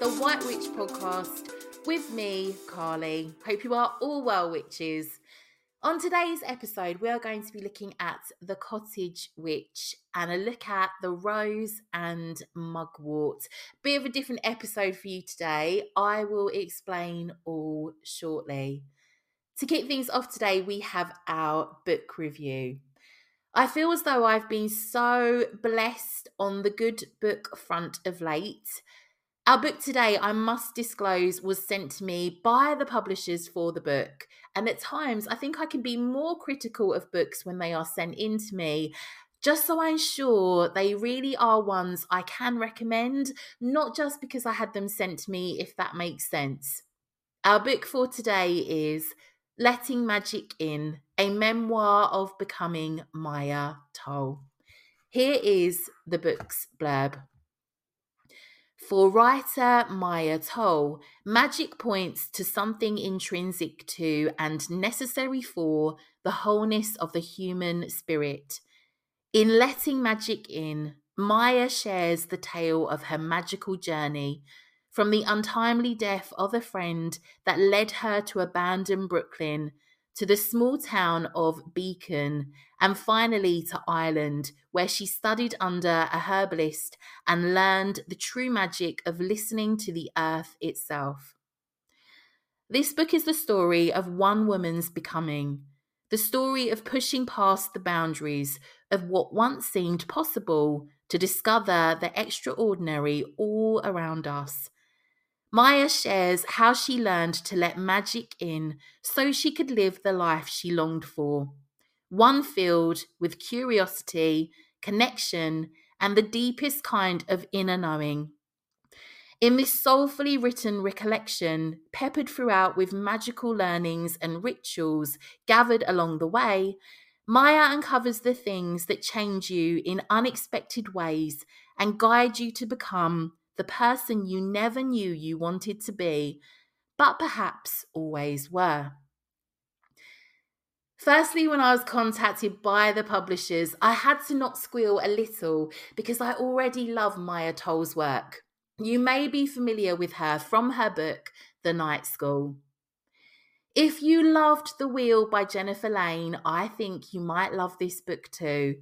The White Witch podcast with me, Carly. Hope you are all well, witches. On today's episode, we are going to be looking at the cottage witch and a look at the rose and mugwort. Bit of a different episode for you today. I will explain all shortly. To kick things off today, we have our book review. I feel as though I've been so blessed on the good book front of late. Our book today, I must disclose, was sent to me by the publishers for the book. And at times, I think I can be more critical of books when they are sent in to me, just so I ensure they really are ones I can recommend, not just because I had them sent to me, if that makes sense. Our book for today is Letting Magic In, a memoir of becoming Maia Toll. Here is the book's blurb. For writer Maia Toll, magic points to something intrinsic to and necessary for the wholeness of the human spirit. In letting magic in, Maia shares the tale of her magical journey from the untimely death of a friend that led her to abandon Brooklyn to the small town of Beacon, and finally to Ireland, where she studied under a herbalist and learned the true magic of listening to the earth itself. This book is the story of one woman's becoming, the story of pushing past the boundaries of what once seemed possible to discover the extraordinary all around us Maia shares how she learned to let magic in so she could live the life she longed for. One filled with curiosity, connection, and the deepest kind of inner knowing. In this soulfully written recollection, peppered throughout with magical learnings and rituals gathered along the way, Maia uncovers the things that change you in unexpected ways and guide you to become the person you never knew you wanted to be, but perhaps always were. Firstly, when I was contacted by the publishers, I had to not squeal a little because I already love Maia Toll's work. You may be familiar with her from her book, The Night School. If you loved The Wheel by Jennifer Lane, I think you might love this book too.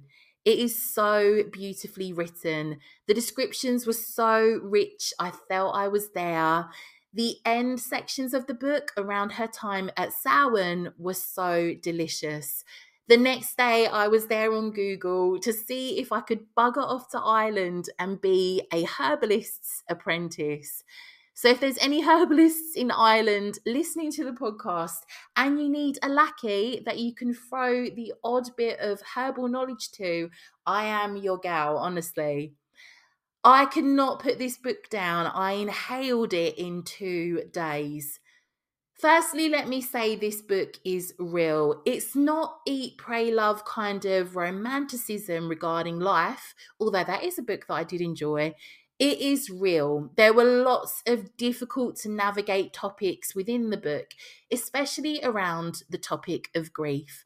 It is so beautifully written. The descriptions were so rich. I felt I was there. The end sections of the book around her time at Samhain were so delicious. The next day, I was there on Google to see if I could bugger off to Ireland and be a herbalist's apprentice. So if there's any herbalists in Ireland listening to the podcast and you need a lackey that you can throw the odd bit of herbal knowledge to, I am your gal, honestly. I could not put this book down. I inhaled it in two days. Firstly, let me say this book is real. It's not eat, pray, love kind of romanticism regarding life, although that is a book that I did enjoy it is real. There were lots of difficult to navigate topics within the book, especially around the topic of grief.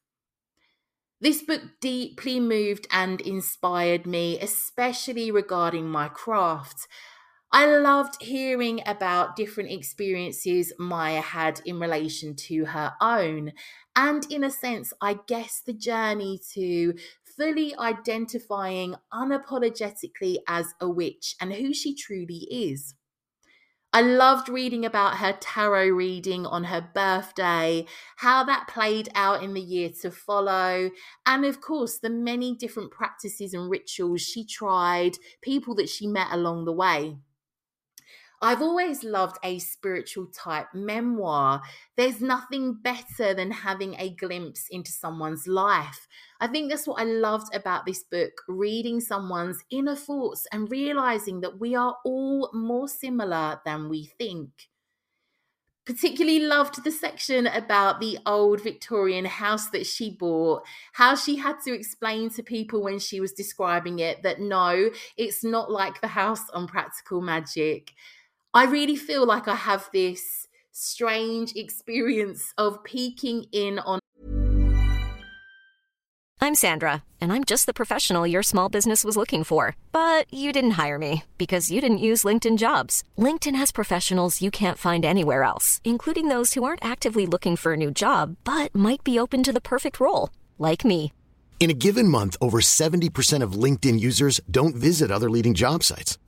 This book deeply moved and inspired me, especially regarding my craft. I loved hearing about different experiences Maia had in relation to her own. And in a sense, I guess the journey to fully identifying unapologetically as a witch and who she truly is. I loved reading about her tarot reading on her birthday, how that played out in the year to follow, and of course, the many different practices and rituals she tried, people that she met along the way. I've always loved a spiritual type memoir. There's nothing better than having a glimpse into someone's life. I think that's what I loved about this book reading someone's inner thoughts and realizing that we are all more similar than we think particularly loved the section about the old Victorian house that she bought, how she had to explain to people when she was describing it that no, it's not like the house on Practical Magic. I really feel like I have this strange experience of peeking in on. I'm Sandra, and I'm just the professional your small business was looking for. But you didn't hire me because you didn't use LinkedIn jobs. LinkedIn has professionals you can't find anywhere else, including those who aren't actively looking for a new job but might be open to the perfect role, like me. In a given month, over 70% of LinkedIn users don't visit other leading job sites.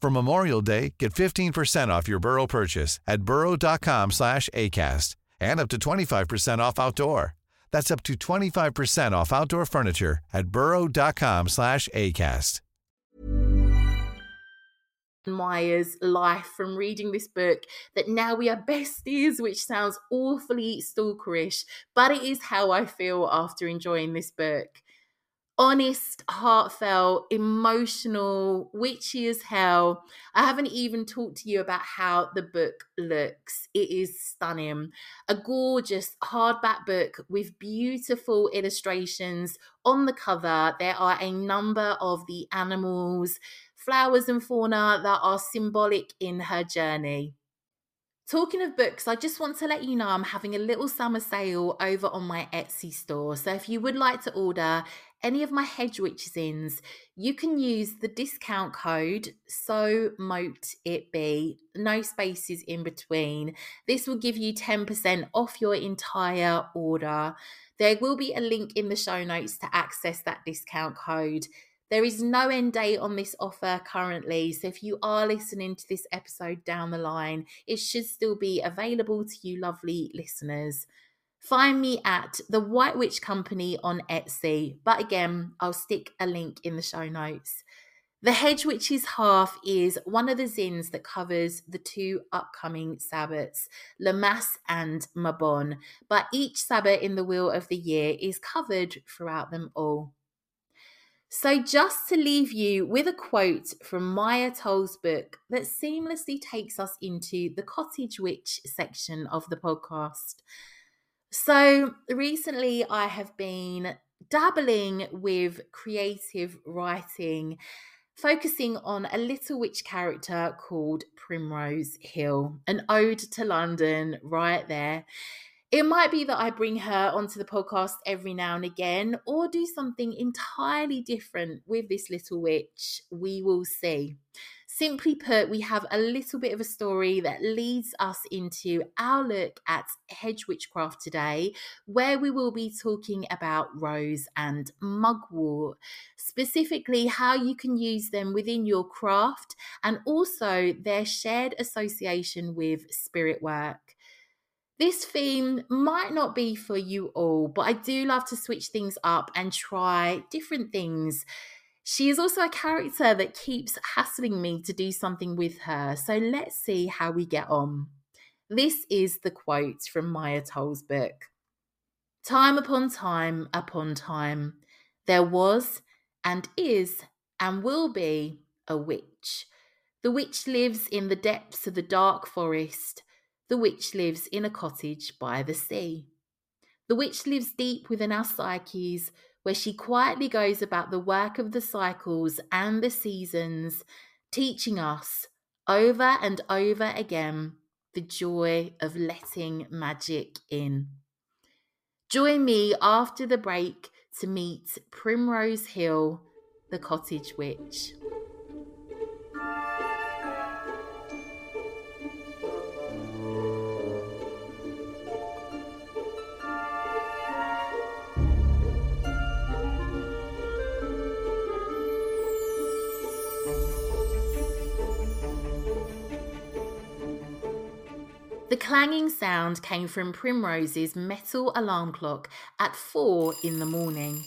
For Memorial Day, get 15% off your Burrow purchase at burrow.com slash ACAST and up to 25% off outdoor. That's up to 25% off outdoor furniture at burrow.com slash ACAST. Maia's life from reading this book that now we are besties, which sounds awfully stalkerish, but it is how I feel after enjoying this book honest, heartfelt, emotional, witchy as hell. I haven't even talked to you about how the book looks. It is stunning. A gorgeous hardback book with beautiful illustrations on the cover. There are a number of the animals, flowers, and fauna that are symbolic in her journey. Talking of books, I just want to let you know I'm having a little summer sale over on my Etsy store. So if you would like to order any of my Hedge Witch zines, you can use the discount code so mote it be, no spaces in between. This will give you 10% off your entire order. There will be a link in the show notes to access that discount code. There is no end date on this offer currently, so if you are listening to this episode down the line, it should still be available to you, lovely listeners. Find me at the White Witch Company on Etsy, but again, I'll stick a link in the show notes. The Hedge Witch's Half is one of the zines that covers the two upcoming Sabbats, Lammas and Mabon, but each Sabbat in the Wheel of the Year is covered throughout them all. So, just to leave you with a quote from Maia Toll's book that seamlessly takes us into the Cottage Witch section of the podcast. So, recently I have been dabbling with creative writing, focusing on a little witch character called Primrose Hill, an ode to London right there. It might be that I bring her onto the podcast every now and again or do something entirely different with this little witch. We will see. Simply put, we have a little bit of a story that leads us into our look at hedge witchcraft today, where we will be talking about rose and mugwort, specifically how you can use them within your craft and also their shared association with spirit work. This theme might not be for you all, but I do love to switch things up and try different things. She is also a character that keeps hassling me to do something with her, so let's see how we get on. This is the quote from Maia Toll's book Time upon time upon time, there was and is and will be a witch. The witch lives in the depths of the dark forest the witch lives in a cottage by the sea. The witch lives deep within our psyches, where she quietly goes about the work of the cycles and the seasons, teaching us over and over again the joy of letting magic in. Join me after the break to meet Primrose Hill, the cottage witch. Clanging sound came from Primrose's metal alarm clock at four in the morning.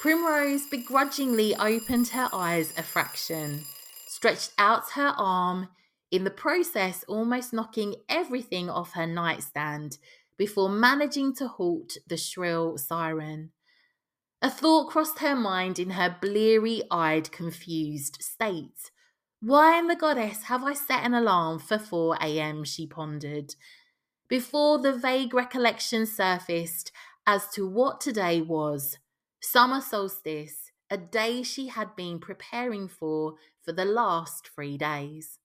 Primrose begrudgingly opened her eyes a fraction, stretched out her arm, in the process almost knocking everything off her nightstand before managing to halt the shrill siren. A thought crossed her mind in her bleary eyed, confused state. Why in the goddess have I set an alarm for 4 a.m.? she pondered. Before the vague recollection surfaced as to what today was summer solstice, a day she had been preparing for for the last three days.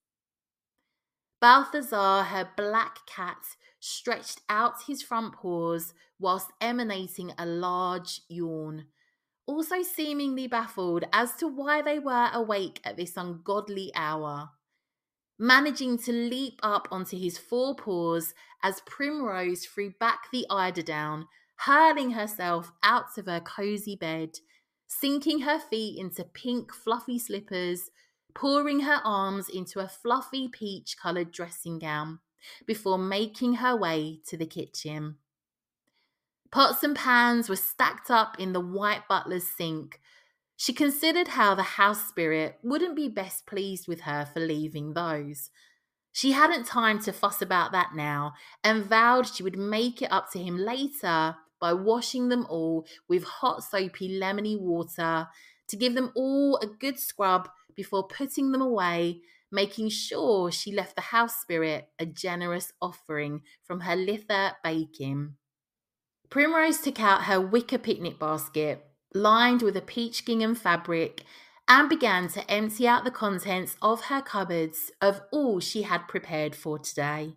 Balthazar, her black cat, stretched out his front paws whilst emanating a large yawn also seemingly baffled as to why they were awake at this ungodly hour. Managing to leap up onto his four paws as Primrose threw back the eiderdown, hurling herself out of her cozy bed, sinking her feet into pink fluffy slippers, pouring her arms into a fluffy peach coloured dressing gown before making her way to the kitchen. Pots and pans were stacked up in the white butler's sink. She considered how the house spirit wouldn't be best pleased with her for leaving those. She hadn't time to fuss about that now and vowed she would make it up to him later by washing them all with hot, soapy, lemony water to give them all a good scrub before putting them away, making sure she left the house spirit a generous offering from her Litha baking. Primrose took out her wicker picnic basket, lined with a peach gingham fabric, and began to empty out the contents of her cupboards of all she had prepared for today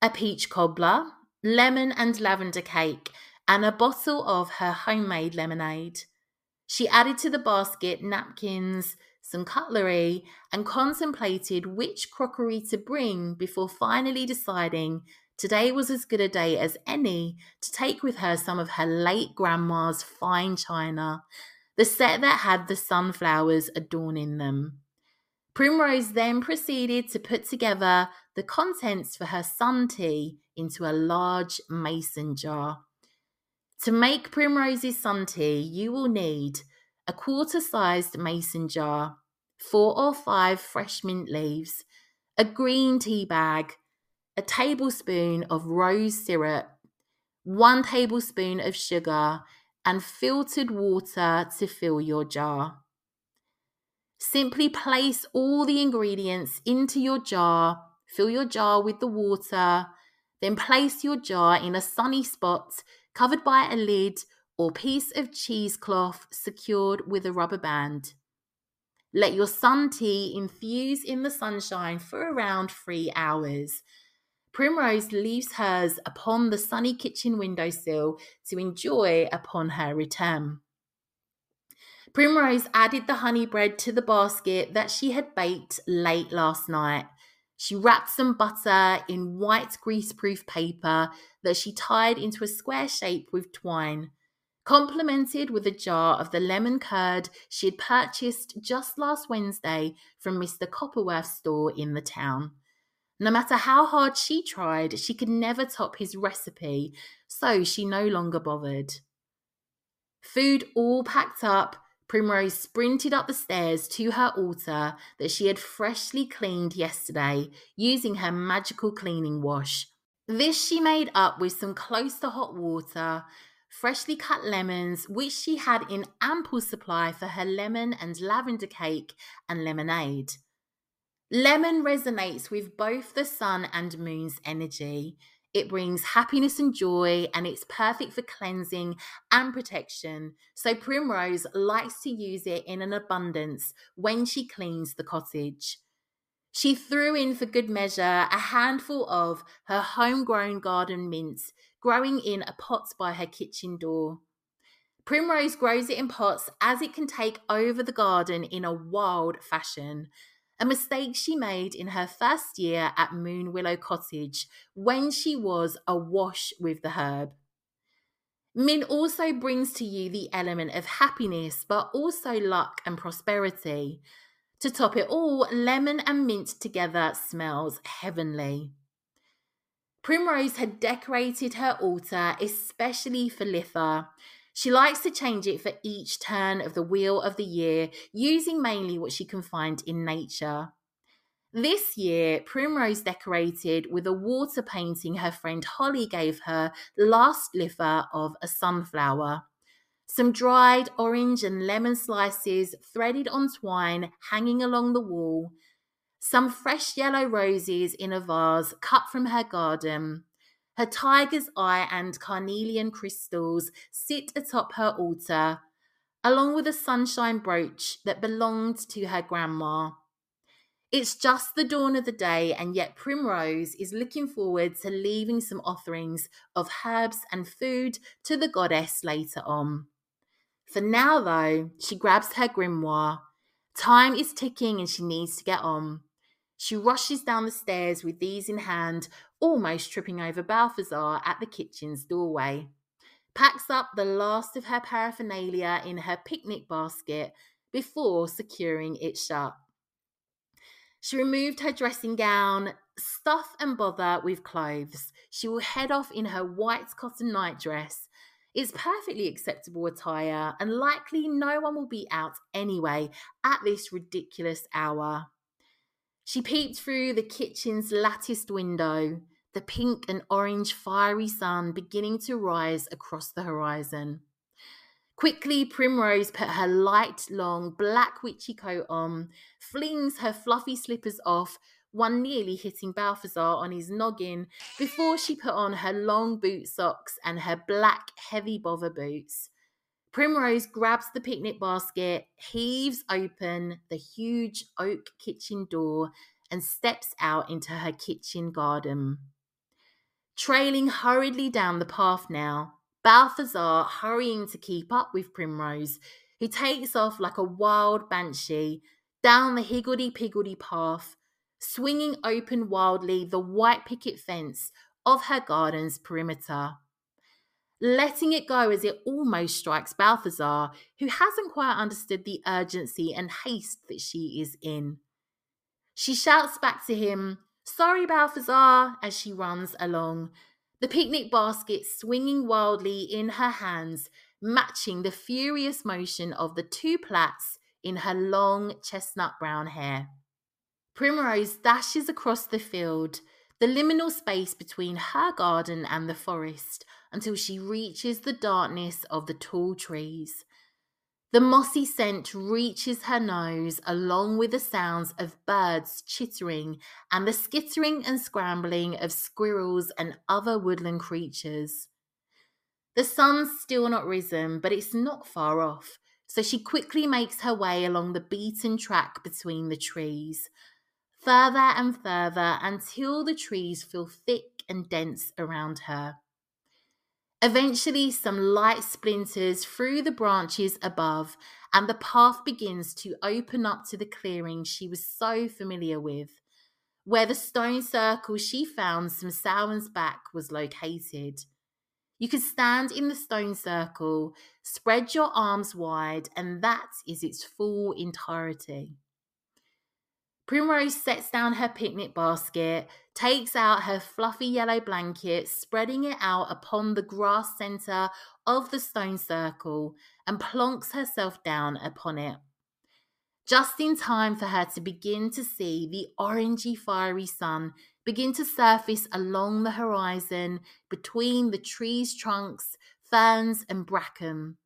a peach cobbler, lemon and lavender cake, and a bottle of her homemade lemonade. She added to the basket napkins, some cutlery, and contemplated which crockery to bring before finally deciding Today was as good a day as any to take with her some of her late grandma's fine china, the set that had the sunflowers adorning them. Primrose then proceeded to put together the contents for her sun tea into a large mason jar. To make Primrose's sun tea, you will need a quarter sized mason jar, four or five fresh mint leaves, a green tea bag, a tablespoon of rose syrup, one tablespoon of sugar, and filtered water to fill your jar. Simply place all the ingredients into your jar, fill your jar with the water, then place your jar in a sunny spot covered by a lid or piece of cheesecloth secured with a rubber band. Let your sun tea infuse in the sunshine for around three hours Primrose leaves hers upon the sunny kitchen windowsill to enjoy upon her return. Primrose added the honey bread to the basket that she had baked late last night. She wrapped some butter in white greaseproof paper that she tied into a square shape with twine, complemented with a jar of the lemon curd she had purchased just last Wednesday from Mr. Copperworth's store in the town. No matter how hard she tried, she could never top his recipe, so she no longer bothered. Food all packed up, Primrose sprinted up the stairs to her altar that she had freshly cleaned yesterday using her magical cleaning wash. This she made up with some close to hot water, freshly cut lemons, which she had in ample supply for her lemon and lavender cake and lemonade. Lemon resonates with both the sun and moon's energy. It brings happiness and joy, and it's perfect for cleansing and protection. So, Primrose likes to use it in an abundance when she cleans the cottage. She threw in for good measure a handful of her homegrown garden mints growing in a pot by her kitchen door. Primrose grows it in pots as it can take over the garden in a wild fashion, a mistake she made in her first year at Moon Willow Cottage when she was awash with the herb. Mint also brings to you the element of happiness, but also luck and prosperity. To top it all, lemon and mint together smells heavenly. Primrose had decorated her altar especially for Litha. She likes to change it for each turn of the wheel of the year, using mainly what she can find in nature. This year, Primrose decorated with a water painting her friend Holly gave her last Litha of a sunflower. Some dried orange and lemon slices threaded on twine hanging along the wall. Some fresh yellow roses in a vase cut from her garden. Her tiger's eye and carnelian crystals sit atop her altar, along with a sunshine brooch that belonged to her grandma. It's just the dawn of the day, and yet Primrose is looking forward to leaving some offerings of herbs and food to the goddess later on. For now, though, she grabs her grimoire. Time is ticking and she needs to get on. She rushes down the stairs with these in hand, almost tripping over Balthazar at the kitchen's doorway. Packs up the last of her paraphernalia in her picnic basket before securing it shut. She removed her dressing gown, stuff and bother with clothes. She will head off in her white cotton nightdress. It's perfectly acceptable attire, and likely no one will be out anyway at this ridiculous hour. She peeped through the kitchen's latticed window, the pink and orange fiery sun beginning to rise across the horizon. Quickly, Primrose put her light, long, black witchy coat on, flings her fluffy slippers off, one nearly hitting Balthazar on his noggin, before she put on her long boot socks and her black, heavy bother boots. Primrose grabs the picnic basket, heaves open the huge oak kitchen door, and steps out into her kitchen garden. Trailing hurriedly down the path now, Balthazar hurrying to keep up with Primrose, who takes off like a wild banshee down the higgledy piggledy path, swinging open wildly the white picket fence of her garden's perimeter. Letting it go as it almost strikes Balthazar, who hasn't quite understood the urgency and haste that she is in. She shouts back to him, Sorry, Balthazar, as she runs along, the picnic basket swinging wildly in her hands, matching the furious motion of the two plaits in her long chestnut brown hair. Primrose dashes across the field, the liminal space between her garden and the forest, until she reaches the darkness of the tall trees. The mossy scent reaches her nose along with the sounds of birds chittering and the skittering and scrambling of squirrels and other woodland creatures. The sun's still not risen, but it's not far off, so she quickly makes her way along the beaten track between the trees, further and further until the trees feel thick and dense around her. Eventually, some light splinters through the branches above, and the path begins to open up to the clearing she was so familiar with, where the stone circle she found some Samhain's back was located. You can stand in the stone circle, spread your arms wide, and that is its full entirety. Primrose sets down her picnic basket, takes out her fluffy yellow blanket, spreading it out upon the grass centre of the stone circle, and plonks herself down upon it. Just in time for her to begin to see the orangey fiery sun begin to surface along the horizon between the trees' trunks, ferns, and bracken.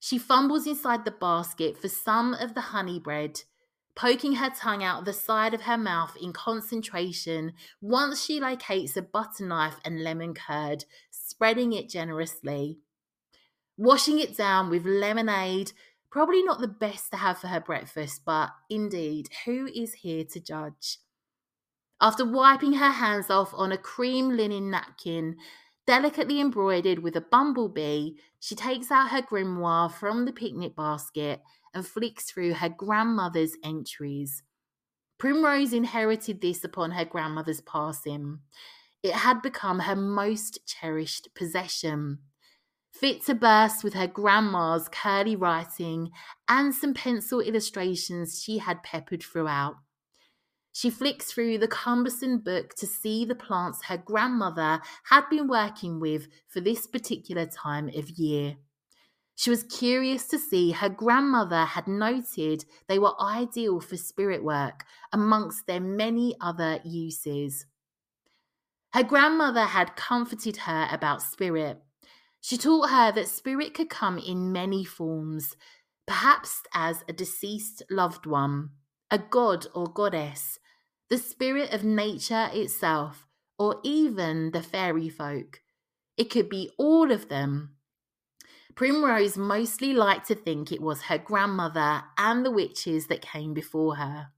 She fumbles inside the basket for some of the honey bread poking her tongue out the side of her mouth in concentration once she locates a butter knife and lemon curd, spreading it generously. Washing it down with lemonade, Probably not the best to have for her breakfast, but indeed, who is here to judge? After wiping her hands off on a cream linen napkin, delicately embroidered with a bumblebee, she takes out her grimoire from the picnic basket and flicks through her grandmother's entries. Primrose inherited this upon her grandmother's passing. It had become her most cherished possession. Fit to burst with her grandma's curly writing and some pencil illustrations she had peppered throughout. She flicks through the cumbersome book to see the plants her grandmother had been working with for this particular time of year. She was curious to see her grandmother had noted they were ideal for spirit work amongst their many other uses. Her grandmother had comforted her about spirit. She taught her that spirit could come in many forms, perhaps as a deceased loved one, a god or goddess, the spirit of nature itself, or even the fairy folk. It could be all of them. Primrose mostly liked to think it was her grandmother and the witches that came before her.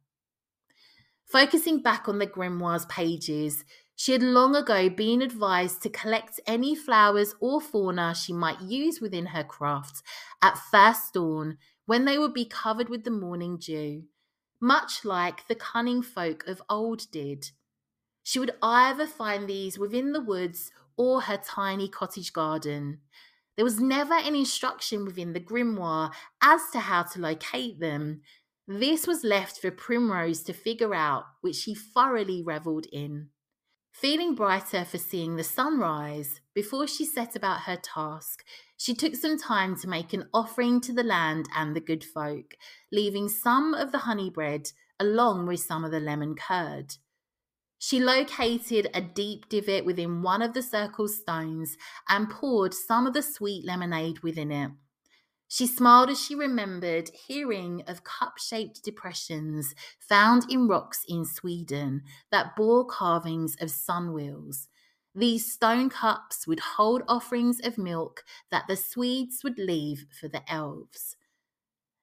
Focusing back on the grimoire's pages, she had long ago been advised to collect any flowers or fauna she might use within her craft at first dawn when they would be covered with the morning dew, much like the cunning folk of old did. She would either find these within the woods or her tiny cottage garden, there was never an instruction within the grimoire as to how to locate them. This was left for Primrose to figure out, which she thoroughly revelled in. Feeling brighter for seeing the sunrise, before she set about her task, she took some time to make an offering to the land and the good folk, leaving some of the honey bread along with some of the lemon curd. She located a deep divot within one of the circle stones and poured some of the sweet lemonade within it. She smiled as she remembered hearing of cup shaped depressions found in rocks in Sweden that bore carvings of sun wheels. These stone cups would hold offerings of milk that the Swedes would leave for the elves.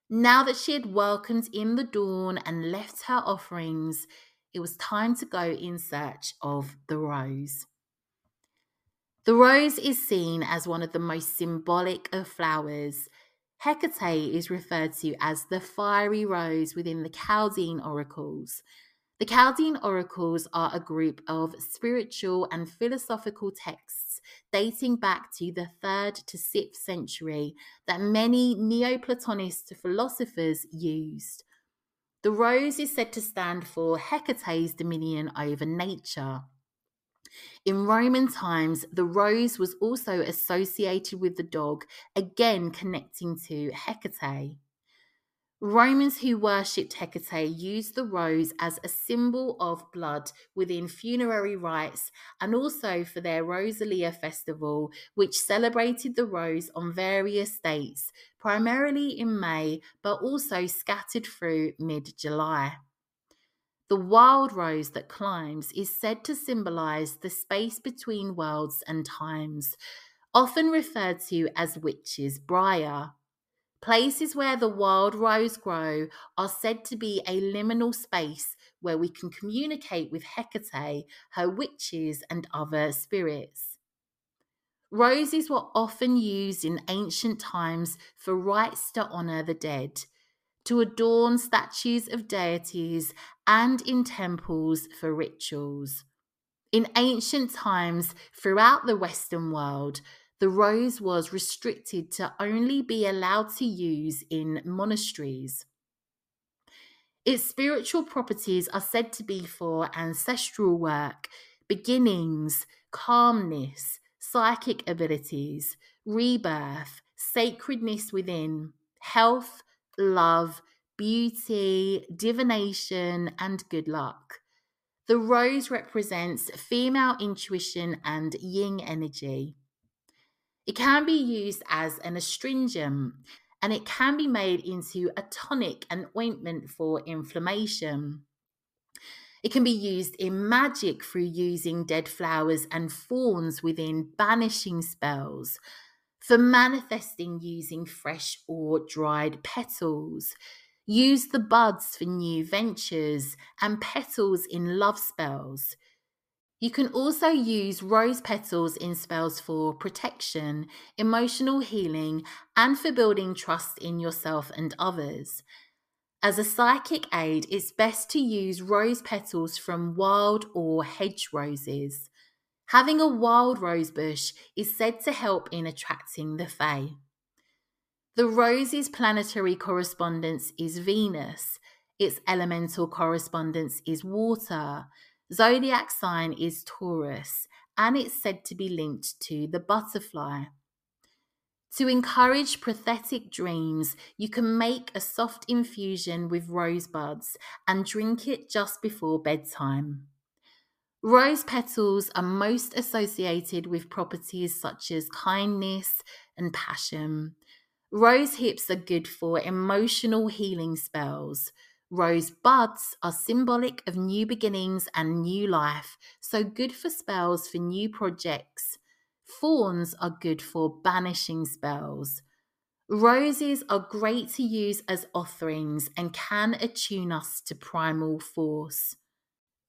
Now that she had welcomed in the dawn and left her offerings, it was time to go in search of the rose. The rose is seen as one of the most symbolic of flowers. Hecate is referred to as the fiery rose within the Chaldean oracles. The Chaldean oracles are a group of spiritual and philosophical texts dating back to the 3rd to 6th century that many Neoplatonist philosophers used. The rose is said to stand for Hecate's dominion over nature. In Roman times, the rose was also associated with the dog, again connecting to Hecate. Romans who worshipped Hecate used the rose as a symbol of blood within funerary rites and also for their Rosalia festival, which celebrated the rose on various dates, primarily in May, but also scattered through mid July. The wild rose that climbs is said to symbolize the space between worlds and times, often referred to as witch's briar. Places where the wild rose grow are said to be a liminal space where we can communicate with Hecate, her witches, and other spirits. Roses were often used in ancient times for rites to honour the dead, to adorn statues of deities, and in temples for rituals. In ancient times, throughout the Western world, the rose was restricted to only be allowed to use in monasteries. Its spiritual properties are said to be for ancestral work, beginnings, calmness, psychic abilities, rebirth, sacredness within, health, love, beauty, divination, and good luck. The rose represents female intuition and yin energy. It can be used as an astringent and it can be made into a tonic and ointment for inflammation. It can be used in magic through using dead flowers and fawns within banishing spells. For manifesting using fresh or dried petals, use the buds for new ventures and petals in love spells. You can also use rose petals in spells for protection, emotional healing, and for building trust in yourself and others. As a psychic aid, it's best to use rose petals from wild or hedge roses. Having a wild rose bush is said to help in attracting the Fae. The rose's planetary correspondence is Venus, its elemental correspondence is water, zodiac sign is Taurus, and it's said to be linked to the butterfly. To encourage prophetic dreams, you can make a soft infusion with rosebuds and drink it just before bedtime. Rose petals are most associated with properties such as kindness and passion. Rose hips are good for emotional healing spells. Rose buds are symbolic of new beginnings and new life, so good for spells for new projects Fawns are good for banishing spells. Roses are great to use as offerings and can attune us to primal force.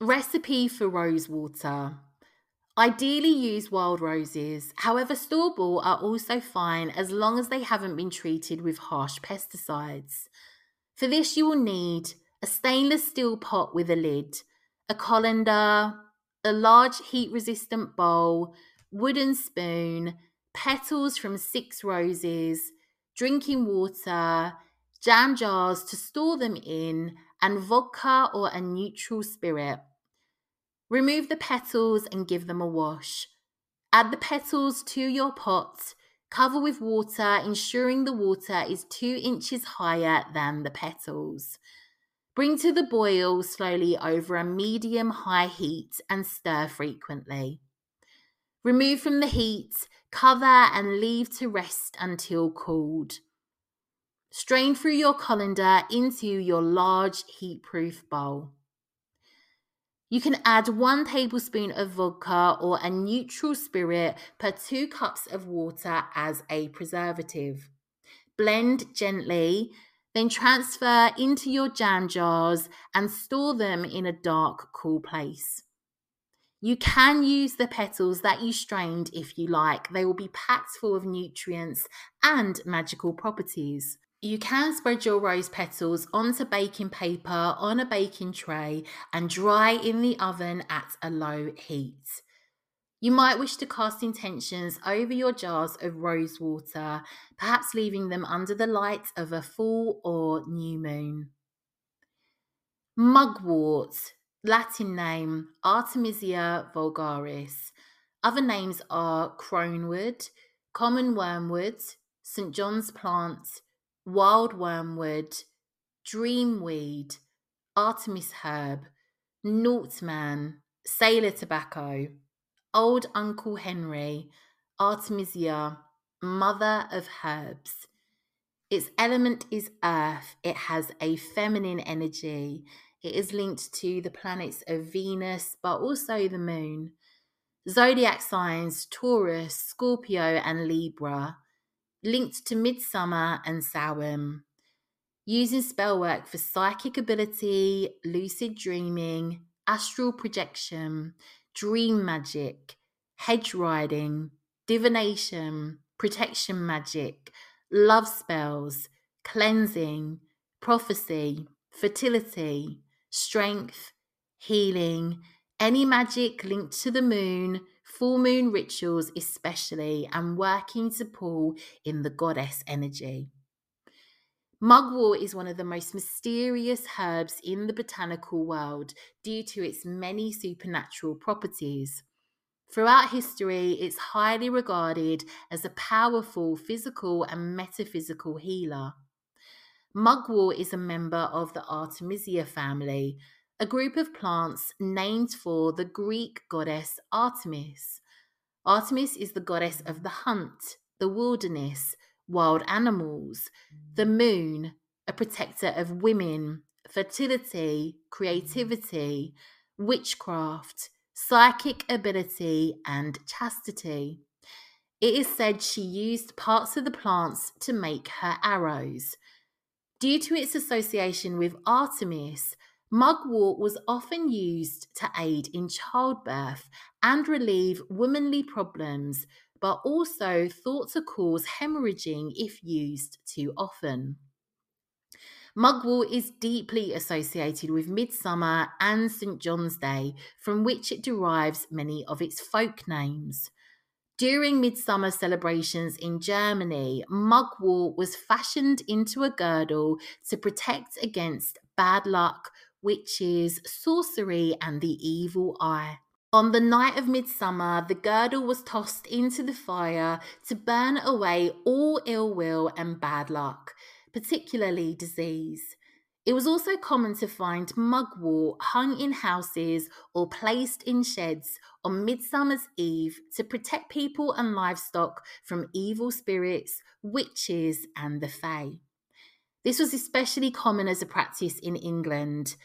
Recipe for rose water. Ideally, use wild roses. However, store bought are also fine as long as they haven't been treated with harsh pesticides. For this, you will need a stainless steel pot with a lid, a colander, a large heat resistant bowl, wooden spoon, petals from six roses, drinking water, jam jars to store them in, and vodka or a neutral spirit. Remove the petals and give them a wash. Add the petals to your pot. Cover with water, ensuring the water is two inches higher than the petals. Bring to the boil slowly over a medium high heat and stir frequently. Remove from the heat, cover and leave to rest until cooled. Strain through your colander into your large heat-proof bowl. You can add one tablespoon of vodka or a neutral spirit per two cups of water as a preservative. Blend gently, then transfer into your jam jars and store them in a dark, cool place. You can use the petals that you strained if you like. They will be packed full of nutrients and magical properties. You can spread your rose petals onto baking paper on a baking tray and dry in the oven at a low heat. You might wish to cast intentions over your jars of rose water, perhaps leaving them under the light of a full or new moon. Mugwort Latin name Artemisia vulgaris. Other names are cronewort, common wormwood, St. John's plant, wild wormwood, dreamweed, Artemis herb, Naughtman, sailor tobacco, old Uncle Henry, Artemisia, mother of herbs. Its element is earth. It has a feminine energy. It is linked to the planets of Venus, but also the moon. Zodiac signs Taurus, Scorpio, and Libra, linked to Midsummer and Samhain. Using spell work for psychic ability, lucid dreaming, astral projection, dream magic, hedge riding, divination, protection magic, love spells, cleansing, prophecy, fertility, strength, healing, any magic linked to the moon, full moon rituals, especially, and working to pull in the goddess energy. Mugwort is one of the most mysterious herbs in the botanical world due to its many supernatural properties. Throughout history, it's highly regarded as a powerful physical and metaphysical healer. Mugwort is a member of the Artemisia family, a group of plants named for the Greek goddess Artemis. Artemis is the goddess of the hunt, the wilderness, wild animals, the moon, a protector of women, fertility, creativity, witchcraft, psychic ability, and chastity. It is said she used parts of the plants to make her arrows. Due to its association with Artemis, mugwort was often used to aid in childbirth and relieve womanly problems, but also thought to cause hemorrhaging if used too often. Mugwort is deeply associated with Midsummer and St. John's Day, from which it derives many of its folk names. During midsummer celebrations in Germany, mugwort was fashioned into a girdle to protect against bad luck, witches, sorcery, and the evil eye. On the night of midsummer, the girdle was tossed into the fire to burn away all ill will and bad luck particularly disease. It was also common to find mugwort hung in houses or placed in sheds on Midsummer's Eve to protect people and livestock from evil spirits, witches, and the Fae. This was especially common as a practice in England,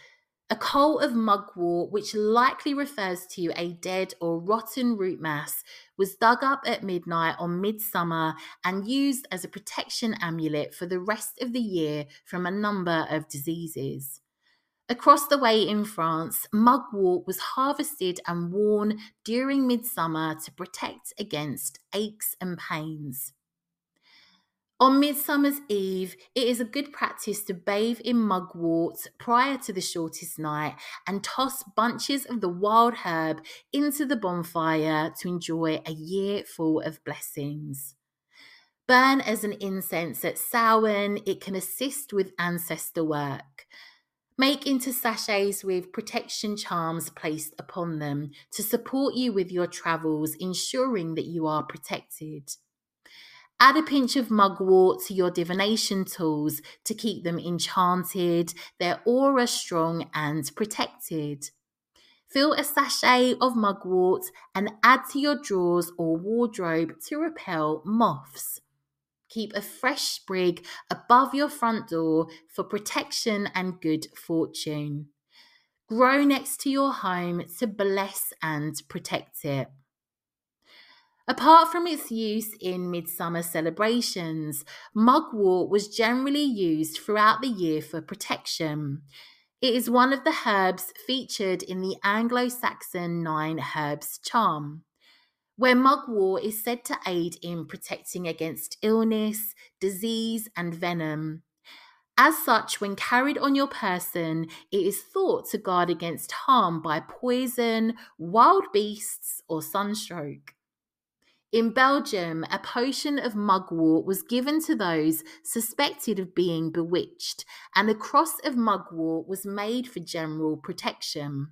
a coal of mugwort, which likely refers to a dead or rotten root mass, was dug up at midnight on midsummer and used as a protection amulet for the rest of the year from a number of diseases. Across the way in France, mugwort was harvested and worn during midsummer to protect against aches and pains. On Midsummer's Eve, it is a good practice to bathe in mugwort prior to the shortest night and toss bunches of the wild herb into the bonfire to enjoy a year full of blessings. Burn as an incense at Samhain, it can assist with ancestor work. Make into sachets with protection charms placed upon them to support you with your travels, ensuring that you are protected. Add a pinch of mugwort to your divination tools to keep them enchanted, their aura strong and protected. Fill a sachet of mugwort and add to your drawers or wardrobe to repel moths. Keep a fresh sprig above your front door for protection and good fortune. Grow next to your home to bless and protect it. Apart from its use in midsummer celebrations, mugwort was generally used throughout the year for protection. It is one of the herbs featured in the Anglo Saxon Nine Herbs charm, where mugwort is said to aid in protecting against illness, disease, and venom. As such, when carried on your person, it is thought to guard against harm by poison, wild beasts, or sunstroke. In Belgium, a potion of mugwort was given to those suspected of being bewitched, and a cross of mugwort was made for general protection.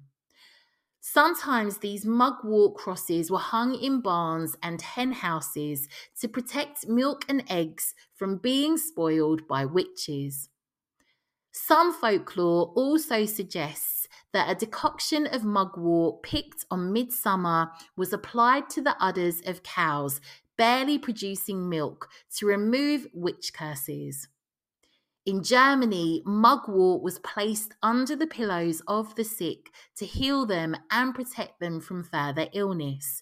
Sometimes these mugwort crosses were hung in barns and hen houses to protect milk and eggs from being spoiled by witches. Some folklore also suggests that a decoction of mugwort picked on midsummer was applied to the udders of cows barely producing milk to remove witch curses. In Germany, mugwort was placed under the pillows of the sick to heal them and protect them from further illness.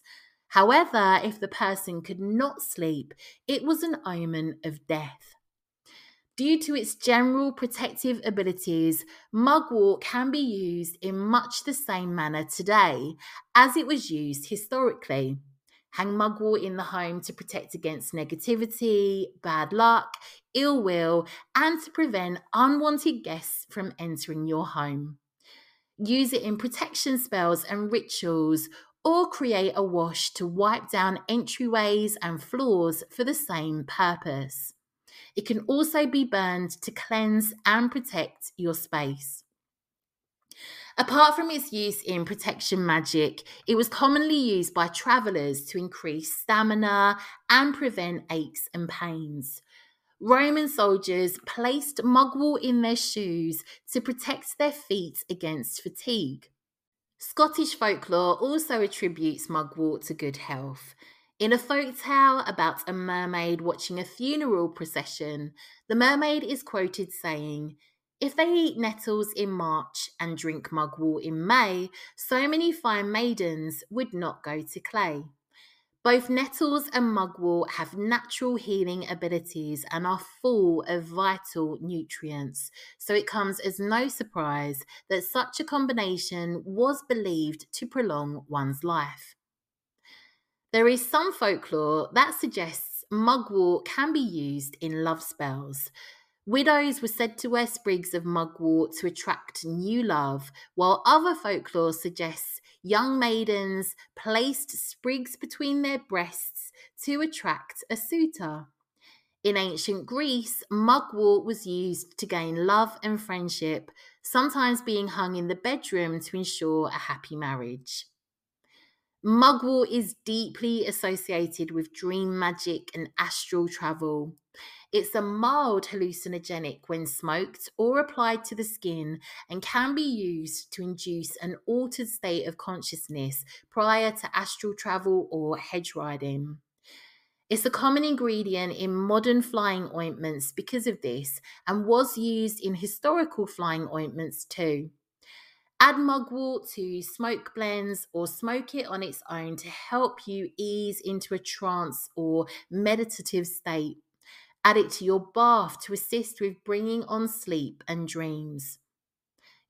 However, if the person could not sleep, it was an omen of death. Due to its general protective abilities, mugwort can be used in much the same manner today as it was used historically. Hang mugwort in the home to protect against negativity, bad luck, ill will, and to prevent unwanted guests from entering your home. Use it in protection spells and rituals, or create a wash to wipe down entryways and floors for the same purpose. It can also be burned to cleanse and protect your space. Apart from its use in protection magic, it was commonly used by travellers to increase stamina and prevent aches and pains. Roman soldiers placed mugwort in their shoes to protect their feet against fatigue. Scottish folklore also attributes mugwort to good health. In a folk tale about a mermaid watching a funeral procession, the mermaid is quoted saying, If they eat nettles in March and drink mugwort in May, so many fine maidens would not go to clay. Both nettles and mugwort have natural healing abilities and are full of vital nutrients, so it comes as no surprise that such a combination was believed to prolong one's life. There is some folklore that suggests mugwort can be used in love spells. Widows were said to wear sprigs of mugwort to attract new love, while other folklore suggests young maidens placed sprigs between their breasts to attract a suitor. In ancient Greece, mugwort was used to gain love and friendship, sometimes being hung in the bedroom to ensure a happy marriage. Mugwort is deeply associated with dream magic and astral travel. It's a mild hallucinogenic when smoked or applied to the skin and can be used to induce an altered state of consciousness prior to astral travel or hedge riding. It's a common ingredient in modern flying ointments because of this and was used in historical flying ointments too. Add mugwort to smoke blends or smoke it on its own to help you ease into a trance or meditative state. Add it to your bath to assist with bringing on sleep and dreams.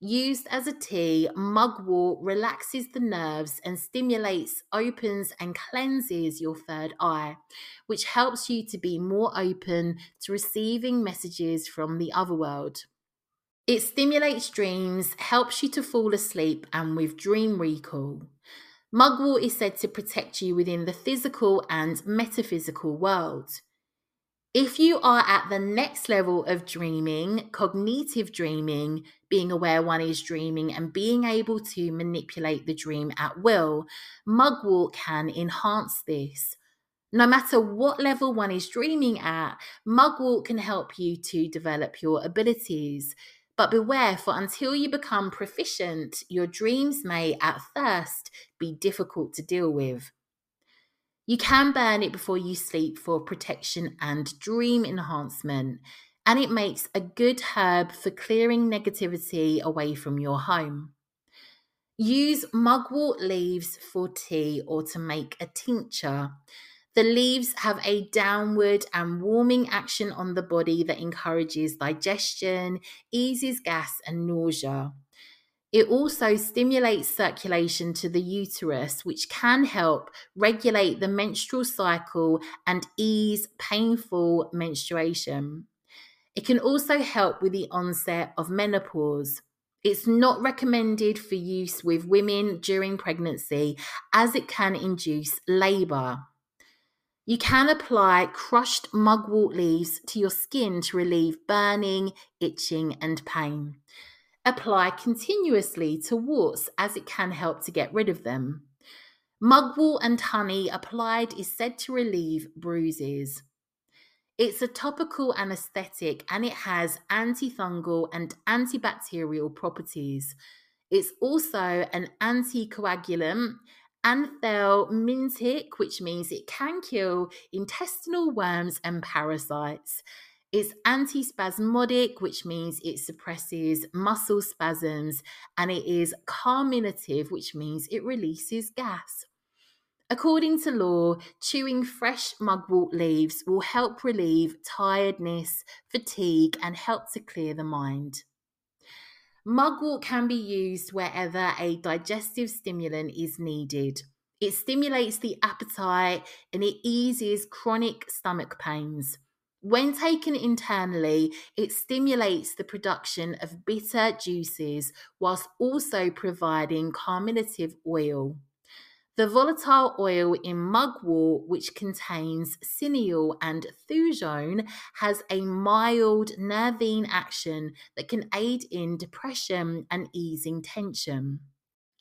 Used as a tea, mugwort relaxes the nerves and stimulates, opens, and cleanses your third eye, which helps you to be more open to receiving messages from the other world. It stimulates dreams, helps you to fall asleep, and with dream recall. Mugwort is said to protect you within the physical and metaphysical world. If you are at the next level of dreaming, cognitive dreaming, being aware one is dreaming and being able to manipulate the dream at will, mugwort can enhance this. No matter what level one is dreaming at, mugwort can help you to develop your abilities. But beware, for until you become proficient, your dreams may at first be difficult to deal with. You can burn it before you sleep for protection and dream enhancement, and it makes a good herb for clearing negativity away from your home. Use mugwort leaves for tea or to make a tincture. The leaves have a downward and warming action on the body that encourages digestion, eases gas and nausea. It also stimulates circulation to the uterus, which can help regulate the menstrual cycle and ease painful menstruation. It can also help with the onset of menopause. It's not recommended for use with women during pregnancy as it can induce labour. You can apply crushed mugwort leaves to your skin to relieve burning, itching, and pain. Apply continuously to warts as it can help to get rid of them. Mugwort and honey applied is said to relieve bruises. It's a topical anesthetic and it has antifungal and antibacterial properties. It's also an anticoagulant, anthelmintic, which means it can kill intestinal worms and parasites. It's antispasmodic, which means it suppresses muscle spasms, and it is carminative, which means it releases gas. According to law, chewing fresh mugwort leaves will help relieve tiredness, fatigue, and help to clear the mind. Mugwort can be used wherever a digestive stimulant is needed. It stimulates the appetite and it eases chronic stomach pains. When taken internally, it stimulates the production of bitter juices whilst also providing carminative oil. The volatile oil in mugwort, which contains cineol and thujone, has a mild nervine action that can aid in depression and easing tension.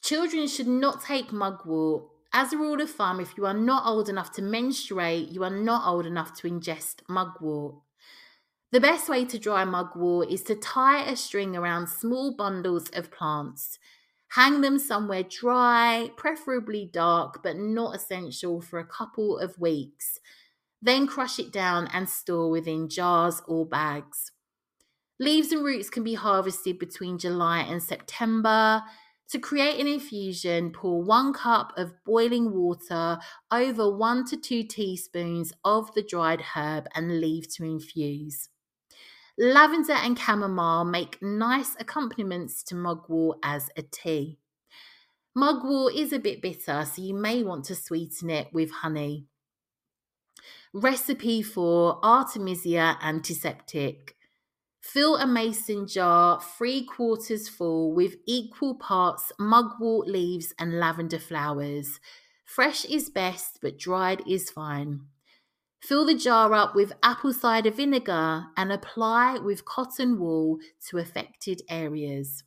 Children should not take mugwort as a rule of thumb, if you are not old enough to menstruate, you are not old enough to ingest mugwort. The best way to dry mugwort is to tie a string around small bundles of plants. Hang them somewhere dry, preferably dark, but not essential for a couple of weeks. Then crush it down and store within jars or bags. Leaves and roots can be harvested between July and September. To create an infusion, pour one cup of boiling water over one to two teaspoons of the dried herb and leave to infuse. Lavender and chamomile make nice accompaniments to mugwort as a tea. Mugwort is a bit bitter, so you may want to sweeten it with honey. Recipe for Artemisia antiseptic. Fill a mason jar three quarters full with equal parts mugwort leaves and lavender flowers. Fresh is best, but dried is fine. Fill the jar up with apple cider vinegar and apply with cotton wool to affected areas.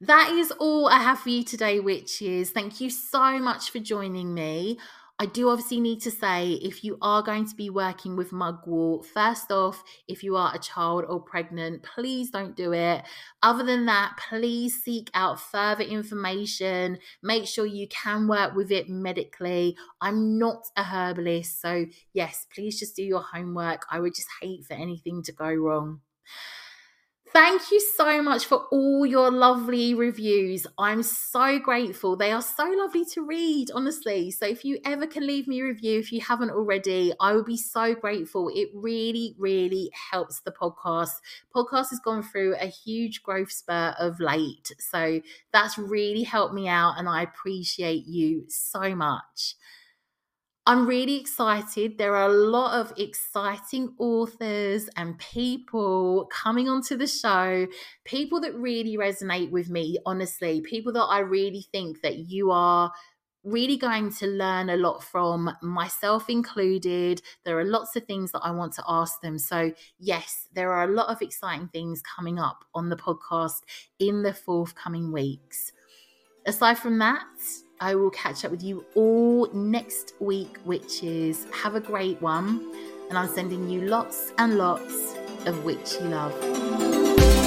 That is all I have for you today, witches. Thank you so much for joining me. I do obviously need to say if you are going to be working with mugwort, first off, if you are a child or pregnant, please don't do it. Other than that, please seek out further information. Make sure you can work with it medically. I'm not a herbalist, so yes, please just do your homework. I would just hate for anything to go wrong. Thank you so much for all your lovely reviews. I'm so grateful. They are so lovely to read, honestly. So, if you ever can leave me a review, if you haven't already, I would be so grateful. It really, really helps the podcast. Podcast has gone through a huge growth spur of late. So, that's really helped me out, and I appreciate you so much. I'm really excited. There are a lot of exciting authors and people coming onto the show, people that really resonate with me, honestly, people that I really think that you are really going to learn a lot from, myself included. There are lots of things that I want to ask them. So, yes, there are a lot of exciting things coming up on the podcast in the forthcoming weeks. Aside from that, I will catch up with you all next week, witches. Have a great one. And I'm sending you lots and lots of witchy love.